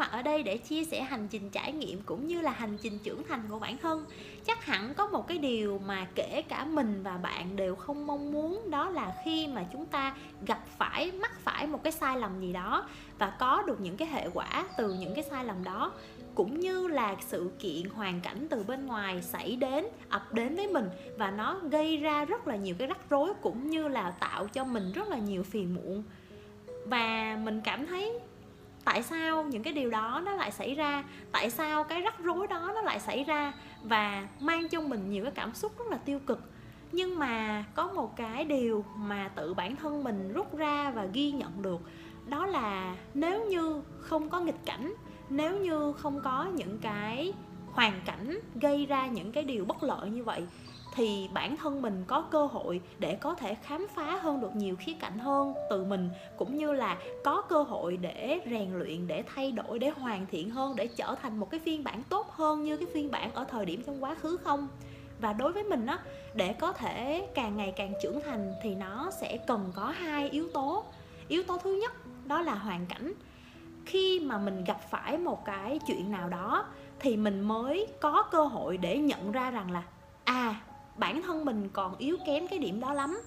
mặt ở đây để chia sẻ hành trình trải nghiệm cũng như là hành trình trưởng thành của bản thân. Chắc hẳn có một cái điều mà kể cả mình và bạn đều không mong muốn, đó là khi mà chúng ta gặp phải, mắc phải một cái sai lầm gì đó và có được những cái hệ quả từ những cái sai lầm đó, cũng như là sự kiện hoàn cảnh từ bên ngoài xảy đến, ập đến với mình và nó gây ra rất là nhiều cái rắc rối cũng như là tạo cho mình rất là nhiều phiền muộn. Và mình cảm thấy tại sao những cái điều đó nó lại xảy ra? Tại sao cái rắc rối đó nó lại xảy ra? Và mang cho mình nhiều cái cảm xúc rất là tiêu cực. Nhưng mà có một cái điều mà tự bản thân mình rút ra và ghi nhận được, đó là nếu như không có nghịch cảnh, nếu như không có những cái hoàn cảnh gây ra những cái điều bất lợi như vậy, thì bản thân mình có cơ hội để có thể khám phá hơn được nhiều khía cạnh hơn từ mình, cũng như là có cơ hội để rèn luyện, để thay đổi, để hoàn thiện hơn, để trở thành một cái phiên bản tốt hơn như cái phiên bản ở thời điểm trong quá khứ không? Và đối với mình á, để có thể càng ngày càng trưởng thành thì nó sẽ cần có hai yếu tố. Yếu tố thứ nhất, đó là hoàn cảnh. Khi mà mình gặp phải một cái chuyện nào đó thì mình mới có cơ hội để nhận ra rằng là à bản thân mình còn yếu kém cái điểm đó lắm.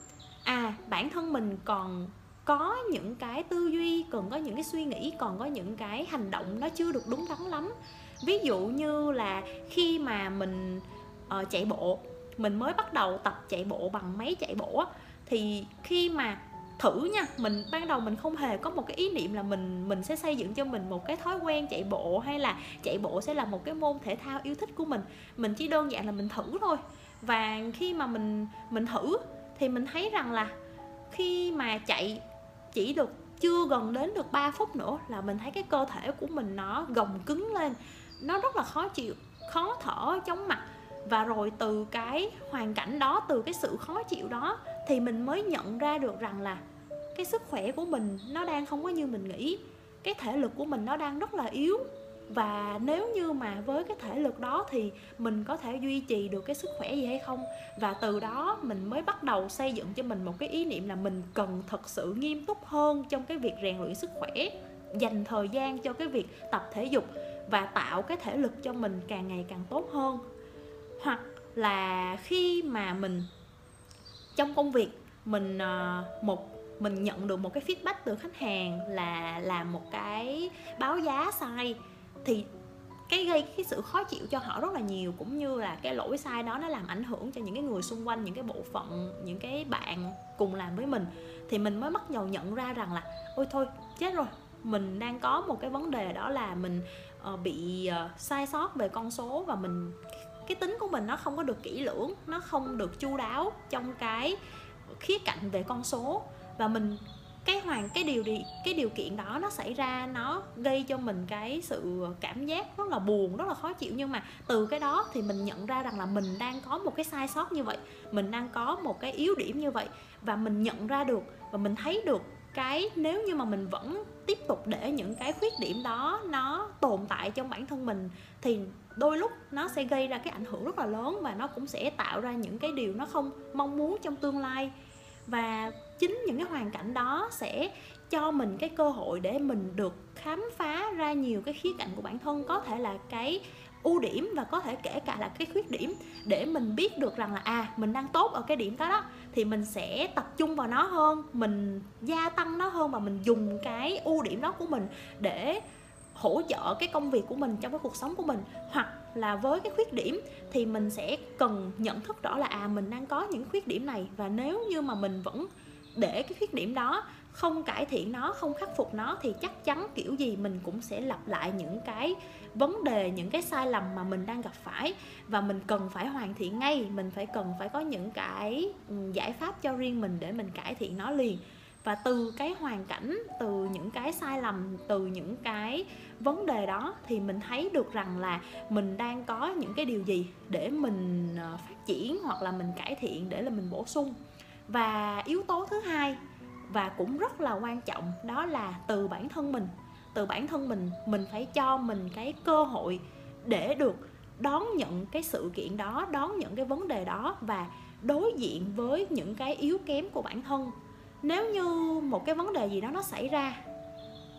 À bản thân mình còn có những cái tư duy còn có những cái suy nghĩ còn có những cái hành động nó chưa được đúng đắn lắm. Ví dụ như là khi mà mình uh, chạy bộ mình mới bắt đầu tập chạy bộ bằng máy chạy bộ thì khi mà thử nha. Mình, ban đầu mình không hề có một cái ý niệm là mình mình sẽ xây dựng cho mình một cái thói quen chạy bộ hay là chạy bộ sẽ là một cái môn thể thao yêu thích của mình. Mình chỉ đơn giản là mình thử thôi. Và khi mà mình mình thử thì mình thấy rằng là khi mà chạy chỉ được, chưa gần đến được 3 phút nữa là mình thấy cái cơ thể của mình nó gồng cứng lên. Nó rất là khó chịu, khó thở chóng mặt. Và rồi từ cái hoàn cảnh đó, từ cái sự khó chịu đó thì mình mới nhận ra được rằng là cái sức khỏe của mình nó đang không có như mình nghĩ. Cái thể lực của mình nó đang rất là yếu. Và nếu như mà với cái thể lực đó thì mình có thể duy trì được cái sức khỏe gì hay không? Và từ đó mình mới bắt đầu xây dựng cho mình một cái ý niệm là mình cần thật sự nghiêm túc hơn trong cái việc rèn luyện sức khỏe, dành thời gian cho cái việc tập thể dục và tạo cái thể lực cho mình càng ngày càng tốt hơn. Hoặc là khi mà mình, trong công việc mình ờ, một mình nhận được một cái feedback từ khách hàng là làm một cái báo giá sai. Thì cái gây cái sự khó chịu cho họ rất là nhiều cũng như là cái lỗi sai đó nó làm ảnh hưởng cho những cái người xung quanh những cái bộ phận những cái bạn cùng làm với mình. Thì mình mới bắt đầu nhận ra rằng là ôi thôi chết rồi. Mình đang có một cái vấn đề đó là mình uh, bị uh, sai sót về con số và mình cái tính của mình nó không có được kỹ lưỡng nó không được chu đáo trong cái khía cạnh về con số và mình, cái hoàn, cái điều đi, cái điều kiện đó nó xảy ra, nó gây cho mình cái sự cảm giác rất là buồn, rất là khó chịu. Nhưng mà từ cái đó thì mình nhận ra rằng là mình đang có một cái sai sót như vậy, mình đang có một cái yếu điểm như vậy. Và mình nhận ra được và mình thấy được cái nếu như mà mình vẫn tiếp tục để những cái khuyết điểm đó nó tồn tại trong bản thân mình, thì đôi lúc nó sẽ gây ra cái ảnh hưởng rất là lớn và nó cũng sẽ tạo ra những cái điều nó không mong muốn trong tương lai và chính những cái hoàn cảnh đó sẽ cho mình cái cơ hội để mình được khám phá ra nhiều cái khía cạnh của bản thân, có thể là cái ưu điểm và có thể kể cả là cái khuyết điểm, để mình biết được rằng là à mình đang tốt ở cái điểm đó đó, thì mình sẽ tập trung vào nó hơn, mình gia tăng nó hơn và mình dùng cái ưu điểm đó của mình để hỗ trợ cái công việc của mình trong cái cuộc sống của mình hoặc là với cái khuyết điểm thì mình sẽ cần nhận thức rõ là à mình đang có những khuyết điểm này và nếu như mà mình vẫn để cái khuyết điểm đó, không cải thiện nó, không khắc phục nó thì chắc chắn kiểu gì mình cũng sẽ lặp lại những cái vấn đề, những cái sai lầm mà mình đang gặp phải và mình cần phải hoàn thiện ngay. Mình phải cần phải có những cái ừ, giải pháp cho riêng mình để mình cải thiện nó liền và từ cái hoàn cảnh, từ những cái sai lầm, từ những cái vấn đề đó thì mình thấy được rằng là mình đang có những cái điều gì để mình ờ, phát triển hoặc là mình cải thiện để là mình bổ sung. Và yếu tố thứ hai, và cũng rất là quan trọng, đó là từ bản thân mình. Từ bản thân mình mình phải cho mình cái cơ hội để được đón nhận cái sự kiện đó, đón nhận cái vấn đề đó và đối diện với những cái yếu kém của bản thân nếu như một cái vấn đề gì đó nó xảy ra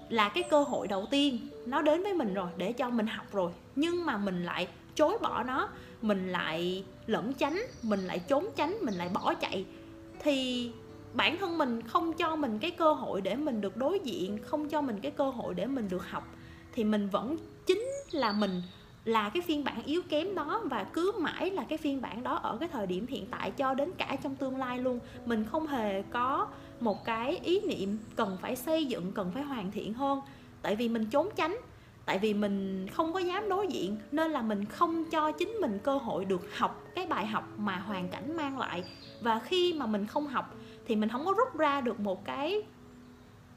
là cái cơ hội đầu tiên nó đến với mình rồi, để cho mình học rồi, nhưng mà mình lại chối bỏ nó, mình lại lẩn tránh, mình lại trốn tránh, mình lại bỏ chạy, thì bản thân mình không cho mình cái cơ hội để mình được đối diện, không cho mình cái cơ hội để mình được học, thì mình vẫn chính là mình là cái phiên bản yếu kém đó và cứ mãi là cái phiên bản đó ở cái thời điểm hiện tại cho đến cả trong tương lai luôn. Mình không hề có một cái ý niệm cần phải xây dựng, cần phải hoàn thiện hơn. Tại vì mình trốn tránh, tại vì mình không có dám đối diện, nên là mình không cho chính mình cơ hội được học cái bài học mà hoàn cảnh mang lại. Và khi mà mình không học thì mình không có rút ra được một cái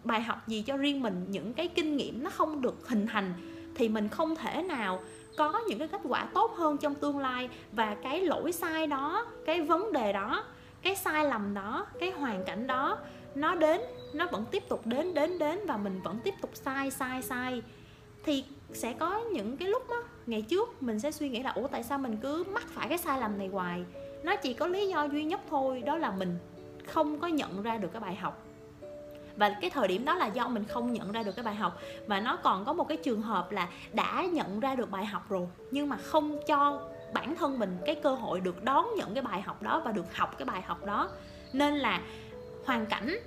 bài học gì cho riêng mình. Những cái kinh nghiệm nó không được hình thành thì mình không thể nào có những cái kết quả tốt hơn trong tương lai và cái lỗi sai đó, cái vấn đề đó, cái sai lầm đó, cái hoàn cảnh đó, nó đến, nó vẫn tiếp tục đến đến đến và mình vẫn tiếp tục sai sai sai, thì sẽ có những cái lúc đó ngày trước mình sẽ suy nghĩ là, ủa, tại sao mình cứ mắc phải cái sai lầm này hoài? Nó chỉ có lý do duy nhất thôi, đó là mình không có nhận ra được cái bài học và cái thời điểm đó là do mình không nhận ra được cái bài học. Và nó còn có một cái trường hợp là đã nhận ra được bài học rồi, nhưng mà không cho bản thân mình cái cơ hội được đón nhận cái bài học đó và được học cái bài học đó. Nên là hoàn cảnh,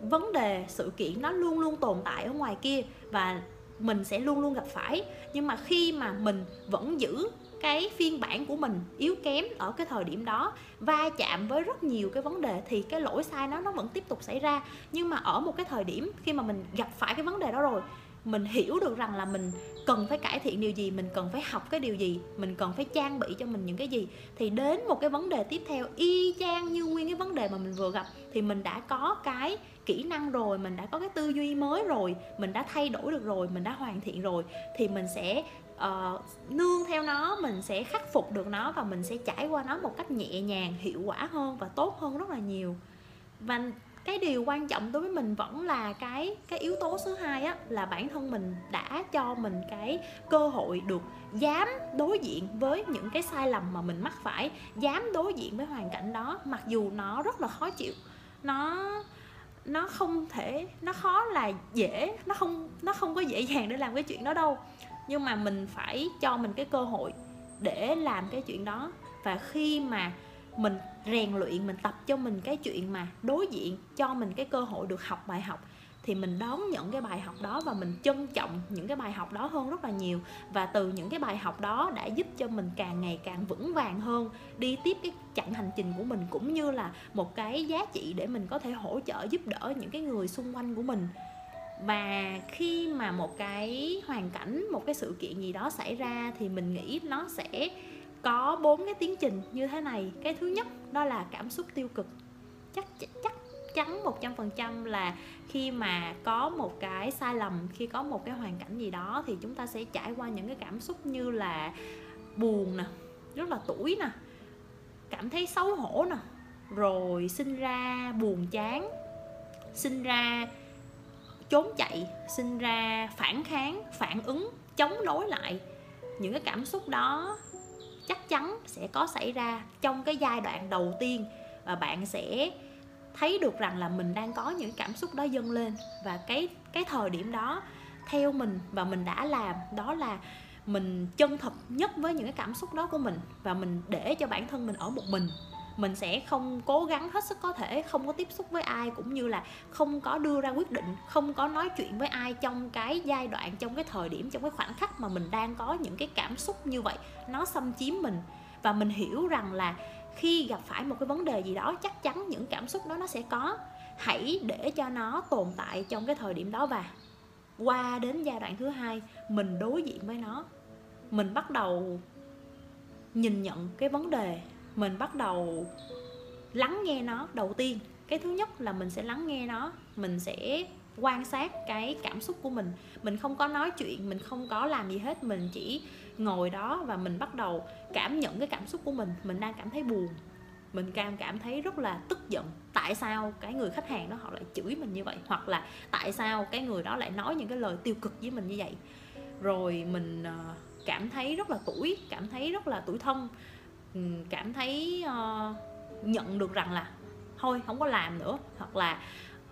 vấn đề, sự kiện nó luôn luôn tồn tại ở ngoài kia và mình sẽ luôn luôn gặp phải. Nhưng mà khi mà mình vẫn giữ cái phiên bản của mình yếu kém ở cái thời điểm đó, va chạm với rất nhiều cái vấn đề thì cái lỗi sai nó nó vẫn tiếp tục xảy ra. Nhưng mà ở một cái thời điểm khi mà mình gặp phải cái vấn đề đó rồi, mình hiểu được rằng là mình cần phải cải thiện điều gì, mình cần phải học cái điều gì, mình cần phải trang bị cho mình những cái gì, thì đến một cái vấn đề tiếp theo y chang như nguyên cái vấn đề mà mình vừa gặp, thì mình đã có cái kỹ năng rồi, mình đã có cái tư duy mới rồi, mình đã thay đổi được rồi, mình đã hoàn thiện rồi, thì mình sẽ uh, nương theo nó mình sẽ khắc phục được nó và mình sẽ trải qua nó một cách nhẹ nhàng hiệu quả hơn và tốt hơn rất là nhiều. Và cái điều quan trọng đối với mình vẫn là cái cái yếu tố thứ hai á là bản thân mình đã cho mình cái cơ hội được dám đối diện với những cái sai lầm mà mình mắc phải dám đối diện với hoàn cảnh đó mặc dù nó rất là khó chịu. Nó nó không thể nó khó là dễ nó không nó không có dễ dàng để làm cái chuyện đó đâu nhưng mà mình phải cho mình cái cơ hội để làm cái chuyện đó. Và khi mà mình rèn luyện, mình tập cho mình cái chuyện mà đối diện, cho mình cái cơ hội được học bài học, thì mình đón nhận cái bài học đó và mình trân trọng những cái bài học đó hơn rất là nhiều. Và từ những cái bài học đó đã giúp cho mình càng ngày càng vững vàng hơn, đi tiếp cái chặng hành trình của mình, cũng như là một cái giá trị để mình có thể hỗ trợ, giúp đỡ những cái người xung quanh của mình và khi mà một cái hoàn cảnh, một cái sự kiện gì đó xảy ra thì mình nghĩ nó sẽ có bốn cái tiến trình như thế này. Cái thứ nhất, đó là cảm xúc tiêu cực. Chắc chắc chắn một trăm phần trăm là khi mà có một cái sai lầm, khi có một cái hoàn cảnh gì đó thì chúng ta sẽ trải qua những cái cảm xúc như là buồn nè, rất là tủi nè, cảm thấy xấu hổ nè, rồi sinh ra buồn chán, sinh ra trốn chạy, sinh ra phản kháng, phản ứng, chống đối lại. Những cái cảm xúc đó chắc chắn sẽ có xảy ra trong cái giai đoạn đầu tiên và bạn sẽ thấy được rằng là mình đang có những cảm xúc đó dâng lên. Và cái cái thời điểm đó, theo mình và mình đã làm, đó là mình chân thật nhất với những cái cảm xúc đó của mình và mình để cho bản thân mình ở một mình mình sẽ không cố gắng hết sức có thể, không có tiếp xúc với ai, cũng như là không có đưa ra quyết định, không có nói chuyện với ai trong cái giai đoạn, trong cái thời điểm, trong cái khoảnh khắc mà mình đang có những cái cảm xúc như vậy. Nó xâm chiếm mình. Và mình hiểu rằng là khi gặp phải một cái vấn đề gì đó, chắc chắn những cảm xúc đó nó sẽ có. Hãy để cho nó tồn tại trong cái thời điểm đó và qua đến giai đoạn thứ hai, mình đối diện với nó. Mình bắt đầu nhìn nhận cái vấn đề mình bắt đầu lắng nghe nó đầu tiên. Cái thứ nhất là mình sẽ lắng nghe nó, mình sẽ quan sát cái cảm xúc của mình. Mình không có nói chuyện, mình không có làm gì hết, mình chỉ ngồi đó và mình bắt đầu cảm nhận cái cảm xúc của mình. Mình đang cảm thấy buồn, mình cảm cảm thấy rất là tức giận. Tại sao cái người khách hàng đó họ lại chửi mình như vậy? Hoặc là tại sao cái người đó lại nói những cái lời tiêu cực với mình như vậy? Rồi mình ờ, cảm thấy rất là tuổi cảm thấy rất là tuổi thân. Ừ, cảm thấy uh, nhận được rằng là thôi không có làm nữa hoặc là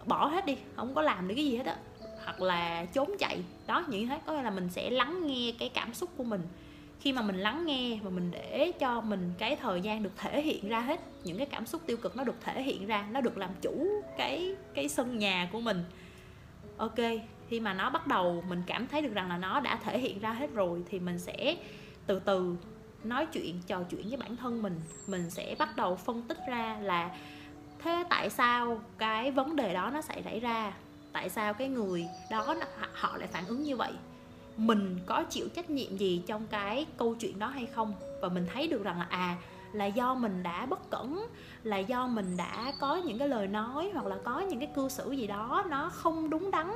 bỏ hết đi không có làm được cái gì hết á hoặc là trốn chạy. Đó như thế có nghĩa là mình sẽ lắng nghe cái cảm xúc của mình. Khi mà mình lắng nghe và mình để cho mình cái thời gian được thể hiện ra hết những cái cảm xúc tiêu cực nó được thể hiện ra nó được làm chủ cái cái sân nhà của mình. Ok khi mà nó bắt đầu mình cảm thấy được rằng là nó đã thể hiện ra hết rồi thì mình sẽ từ từ nói chuyện, trò chuyện với bản thân mình mình sẽ bắt đầu phân tích ra là thế tại sao cái vấn đề đó nó xảy ra? Tại sao cái người đó họ lại phản ứng như vậy? Mình có chịu trách nhiệm gì trong cái câu chuyện đó hay không? Và mình thấy được rằng là à là do mình đã bất cẩn, là do mình đã có những cái lời nói hoặc là có những cái cư xử gì đó nó không đúng đắn,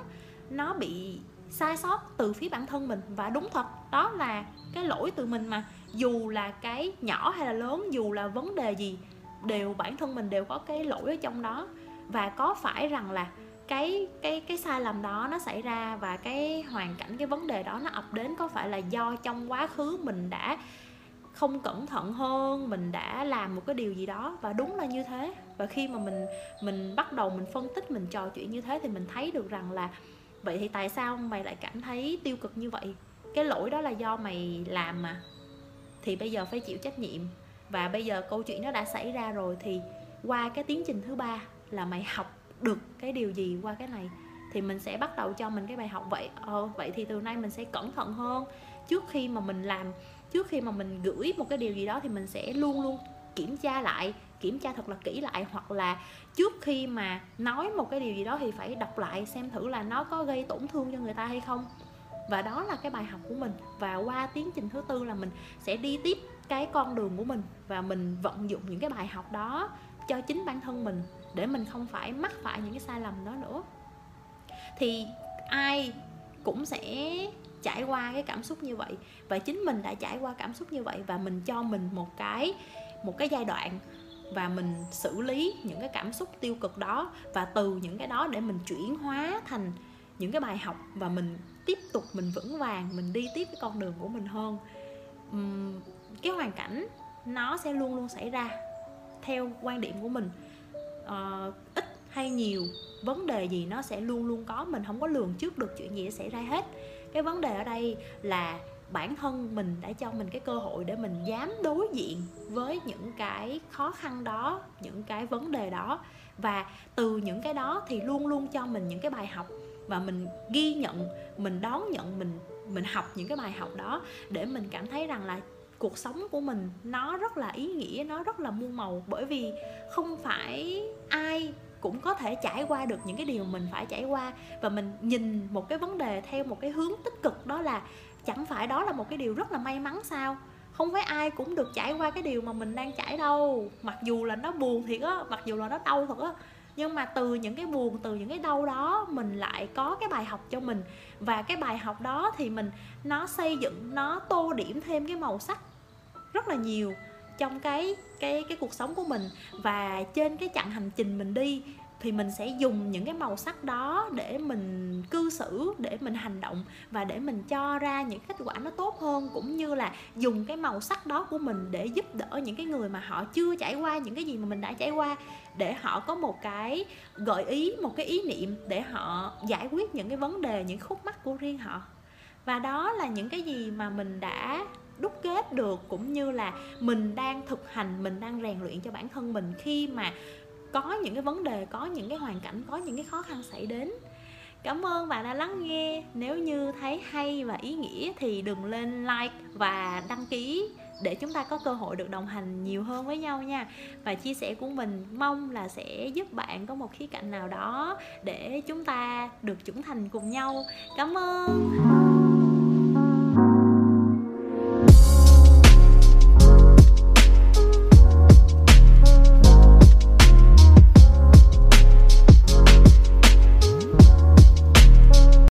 nó bị sai sót từ phía bản thân mình. Và đúng thật, đó là cái lỗi từ mình mà. Dù là cái nhỏ hay là lớn, dù là vấn đề gì, đều bản thân mình đều có cái lỗi ở trong đó. Và có phải rằng là cái cái cái sai lầm đó nó xảy ra và cái hoàn cảnh, cái vấn đề đó nó ập đến có phải là do trong quá khứ mình đã không cẩn thận hơn, mình đã làm một cái điều gì đó? Và đúng là như thế. Và khi mà mình mình bắt đầu mình phân tích, mình trò chuyện như thế thì mình thấy được rằng là vậy thì tại sao mày lại cảm thấy tiêu cực như vậy? Cái lỗi đó là do mày làm mà. Thì bây giờ phải chịu trách nhiệm. Và bây giờ câu chuyện nó đã xảy ra rồi thì qua cái tiến trình thứ ba là mày học được cái điều gì qua cái này? Thì mình sẽ bắt đầu cho mình cái bài học vậy. Ờ, vậy thì từ nay mình sẽ cẩn thận hơn. Trước khi mà mình làm trước khi mà mình gửi một cái điều gì đó thì mình sẽ luôn luôn kiểm tra lại kiểm tra thật là kỹ lại hoặc là trước khi mà nói một cái điều gì đó thì phải đọc lại xem thử là nó có gây tổn thương cho người ta hay không. Và đó là cái bài học của mình. Và qua tiến trình thứ tư là mình sẽ đi tiếp cái con đường của mình và mình vận dụng những cái bài học đó cho chính bản thân mình để mình không phải mắc phải những cái sai lầm đó nữa. Thì ai cũng sẽ trải qua cái cảm xúc như vậy và chính mình đã trải qua cảm xúc như vậy và mình cho mình một cái một cái giai đoạn và mình xử lý những cái cảm xúc tiêu cực đó và từ những cái đó để mình chuyển hóa thành những cái bài học và mình tiếp tục mình vững vàng mình đi tiếp cái con đường của mình hơn. Uhm, cái hoàn cảnh nó sẽ luôn luôn xảy ra theo quan điểm của mình. Uh, ít hay nhiều vấn đề gì nó sẽ luôn luôn có mình không có lường trước được chuyện gì sẽ xảy ra hết. Cái vấn đề ở đây là bản thân mình đã cho mình cái cơ hội để mình dám đối diện với những cái khó khăn đó, những cái vấn đề đó. Và từ những cái đó thì luôn luôn cho mình những cái bài học và mình ghi nhận, mình đón nhận, mình mình học những cái bài học đó để mình cảm thấy rằng là cuộc sống của mình nó rất là ý nghĩa, nó rất là muôn màu. Bởi vì không phải ai cũng có thể trải qua được những cái điều mình phải trải qua. Và mình nhìn một cái vấn đề theo một cái hướng tích cực đó là chẳng phải đó là một cái điều rất là may mắn sao? Không phải ai cũng được trải qua cái điều mà mình đang trải đâu. Mặc dù là nó buồn thiệt á, mặc dù là nó đau thật á, nhưng mà từ những cái buồn, từ những cái đau đó, mình lại có cái bài học cho mình. Và cái bài học đó thì mình, nó xây dựng, nó tô điểm thêm cái màu sắc rất là nhiều trong cái cái cái cuộc sống của mình. Và trên cái chặng hành trình mình đi thì mình sẽ dùng những cái màu sắc đó để mình cư xử, để mình hành động và để mình cho ra những kết quả nó tốt hơn, cũng như là dùng cái màu sắc đó của mình để giúp đỡ những cái người mà họ chưa trải qua những cái gì mà mình đã trải qua, để họ có một cái gợi ý, một cái ý niệm để họ giải quyết những cái vấn đề, những khúc mắc của riêng họ. Và đó là những cái gì mà mình đã đúc kết được, cũng như là mình đang thực hành, mình đang rèn luyện cho bản thân mình khi mà có những cái vấn đề, có những cái hoàn cảnh, có những cái khó khăn xảy đến. Cảm ơn bạn đã lắng nghe. Nếu như thấy hay và ý nghĩa thì đừng lên like và đăng ký để chúng ta có cơ hội được đồng hành nhiều hơn với nhau nha. Và chia sẻ của mình mong là sẽ giúp bạn có một khía cạnh nào đó để chúng ta được trưởng thành cùng nhau. Cảm ơn!